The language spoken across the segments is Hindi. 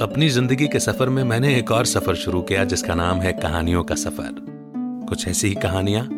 अपनी ज़िंदगी के सफ़र में मैंने एक और सफ़र शुरू किया, जिसका नाम है कहानियों का सफ़र। कुछ ऐसी ही कहानियाँ,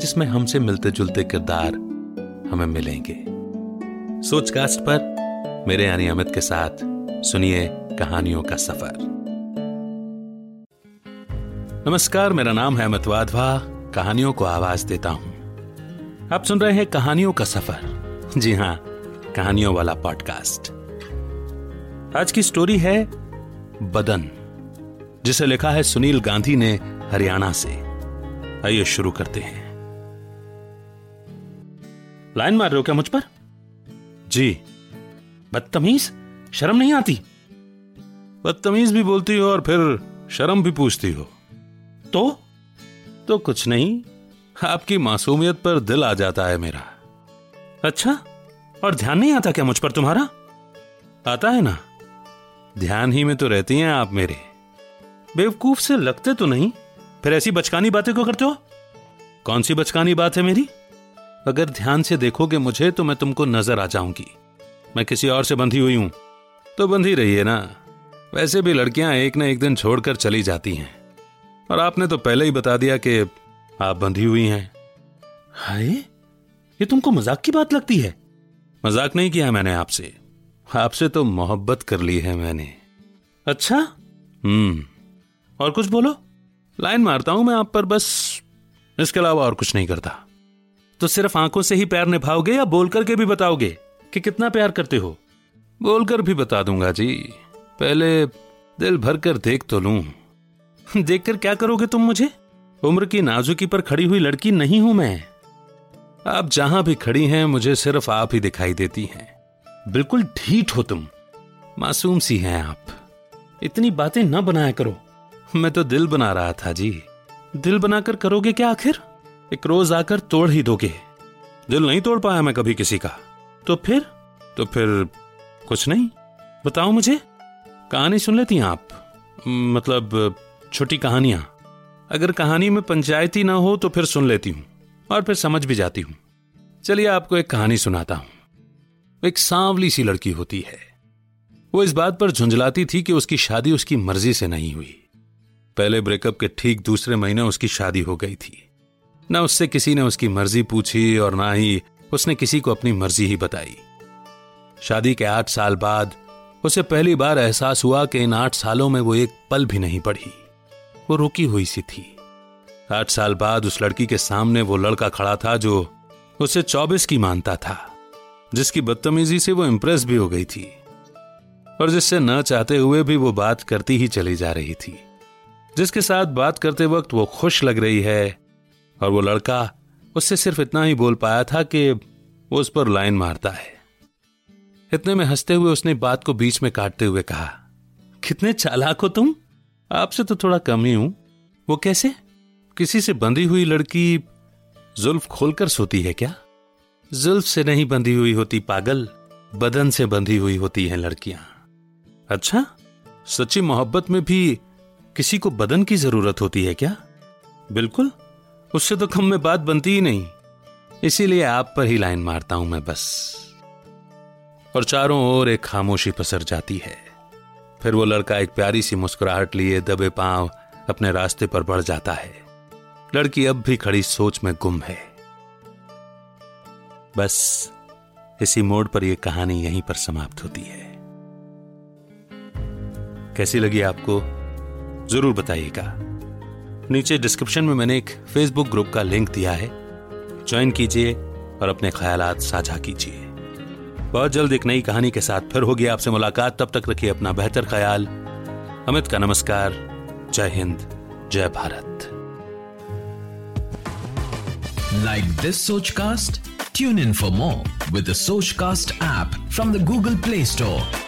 जिसमें हमसे मिलते जुलते किरदार हमें मिलेंगे। सोचकास्ट पर मेरे यानी अमित के साथ सुनिए कहानियों का सफ़र। नमस्कार, मेरा नाम है अमित वाधवा, कहानियों को आवाज़ देता हूँ। आप सुन रहे हैं कहानियों का सफ़र। जी हाँ, कहानियों वाला पॉडकास्ट आज की स्टोरी है बदन, जिसे लिखा है सुनील गांधी ने हरियाणा से। आइए शुरू करते हैं। लाइन मार रहे हो क्या मुझ पर? जी। बदतमीज? शर्म नहीं आती? बदतमीज भी बोलती हो और फिर शर्म भी पूछती हो। तो? तो कुछ नहीं। आपकी मासूमियत पर दिल आ जाता है मेरा। अच्छा? और ध्यान नहीं आता क्या मुझ पर तुम्हारा? आता है ना? ध्यान ही में तो रहती हैं आप मेरे। बेवकूफ़ से लगते तो नहीं। फिर ऐसी बचकानी बातें क्यों करते हो? कौन सी बचकानी बात है मेरी? अगर ध्यान से देखोगे मुझे तो मैं तुमको नज़र आ जाऊँगी। मैं किसी और से बंधी हुई हूँ। तो बंधी रही है ना। वैसे भी लड़कियाँ एक ना एक दिन छोड़कर चली जाती हैं। और आपने तो पहले ही बता दिया कि आप बंधी हुई हैं। हाय ये तुमको मज़ाक की बात लगती है? मज़ाक नहीं किया मैंने आपसे। आपसे तो मोहब्बत कर ली है मैंने। अच्छा? हम्म। और कुछ बोलो? लाइन मारता हूँ मैं आप पर बस इसके अलावा और कुछ नहीं करता। तो सिर्फ़ आँखों से ही प्यार निभाओगे या बोल करके भी बताओगे कि कितना प्यार करते हो? बोलकर भी बता दूँगा जी। पहले दिल भर कर देख तो लू। देखकर क्या करोगे तुम मुझे? उम्र की नाजुकी पर खड़ी हुई लड़की नहीं हूँ मैं। आप जहाँ भी खड़ी हैं मुझे सिर्फ़ आप ही दिखाई देती हैं। बिल्कुल ढीठ हो तुम। मासूम सी हैं आप। इतनी बातें ना बनाया करो। मैं तो दिल बना रहा था जी। दिल बनाकर करोगे क्या आखिर? एक रोज आकर तोड़ ही दोगे। दिल नहीं तोड़ पाया मैं कभी किसी का। तो फिर? तो फिर कुछ नहीं। बताओ मुझे। कहानी सुन लेती हैं आप। मतलब छोटी कहानियाँ। अगर कहानी में पंचायती ना हो तो फिर सुन लेती हूँ। और फिर समझ भी जाती हूँ। चलिए आपको एक कहानी सुनाता हूँ। एक सांवली सी लड़की होती है। वो इस बात पर झुंझलाती थी कि उसकी शादी उसकी मर्ज़ी से नहीं हुई। पहले ब्रेकअप के ठीक दूसरे महीने उसकी शादी हो गई थी। ना उससे किसी ने उसकी मर्ज़ी पूछी और ना ही उसने किसी को अपनी मर्ज़ी ही बताई। शादी के आठ साल बाद उसे पहली बार एहसास हुआ कि इन आठ सालों में वो एक पल भी नहीं पढ़ी। वो रुकी हुई सी थी। आठ साल बाद उस लड़की के सामने वो लड़का खड़ा था जो उसे चौबीस की मानता था, जिसकी बदतमीजी से वो इंप्रेस भी हो गई थी। और जिससे न चाहते हुए भी वो बात करती ही चली जा रही थी। जिसके साथ बात करते वक्त वो खुश लग रही है और वो लड़का उससे सिर्फ़ इतना ही बोल पाया था कि वो उस पर लाइन मारता है। इतने में हँसते हुए उसने बात को बीच में काटते हुए कहा, कितने चालाक हो तुम? आपसे तो थोड़ा कम ही हूँ। वो कैसे? किसी से बंधी हुई लड़की जुल्फ खोलकर सोती है क्या? जुल्फ से नहीं बंधी हुई होती पागल, बदन से बंधी हुई होती हैं लड़कियाँ। अच्छा? सच्ची मोहब्बत में भी किसी को बदन की ज़रूरत होती है क्या? बिल्कुल। उससे तो कम में बात बनती ही नहीं। इसीलिए आप पर ही लाइन मारता हूँ मैं बस। और चारों ओर एक खामोशी पसर जाती है। फिर वो लड़का एक प्यारी सी मुस्कुराहट लिए दबे पाँव अपने रास्ते पर बढ़ जाता है। लड़की अब भी खड़ी सोच में गुम है। बस, इसी मोड़ पर यह कहानी यहीं पर समाप्त होती है। कैसी लगी आपको, ज़रूर बताइएगा। नीचे डिस्क्रिप्शन में मैंने एक फेसबुक ग्रुप का लिंक दिया है। ज्वाइन कीजिए और अपने ख्याल साझा कीजिए। बहुत जल्द एक नई कहानी के साथ फिर होगी आपसे मुलाकात। तब तक रखिए अपना बेहतर ख्याल। अमित का नमस्कार। जय हिंद। जय Bharat. Like this Sochcast? Tune in for more with the Sochcast app from the Google Play Store.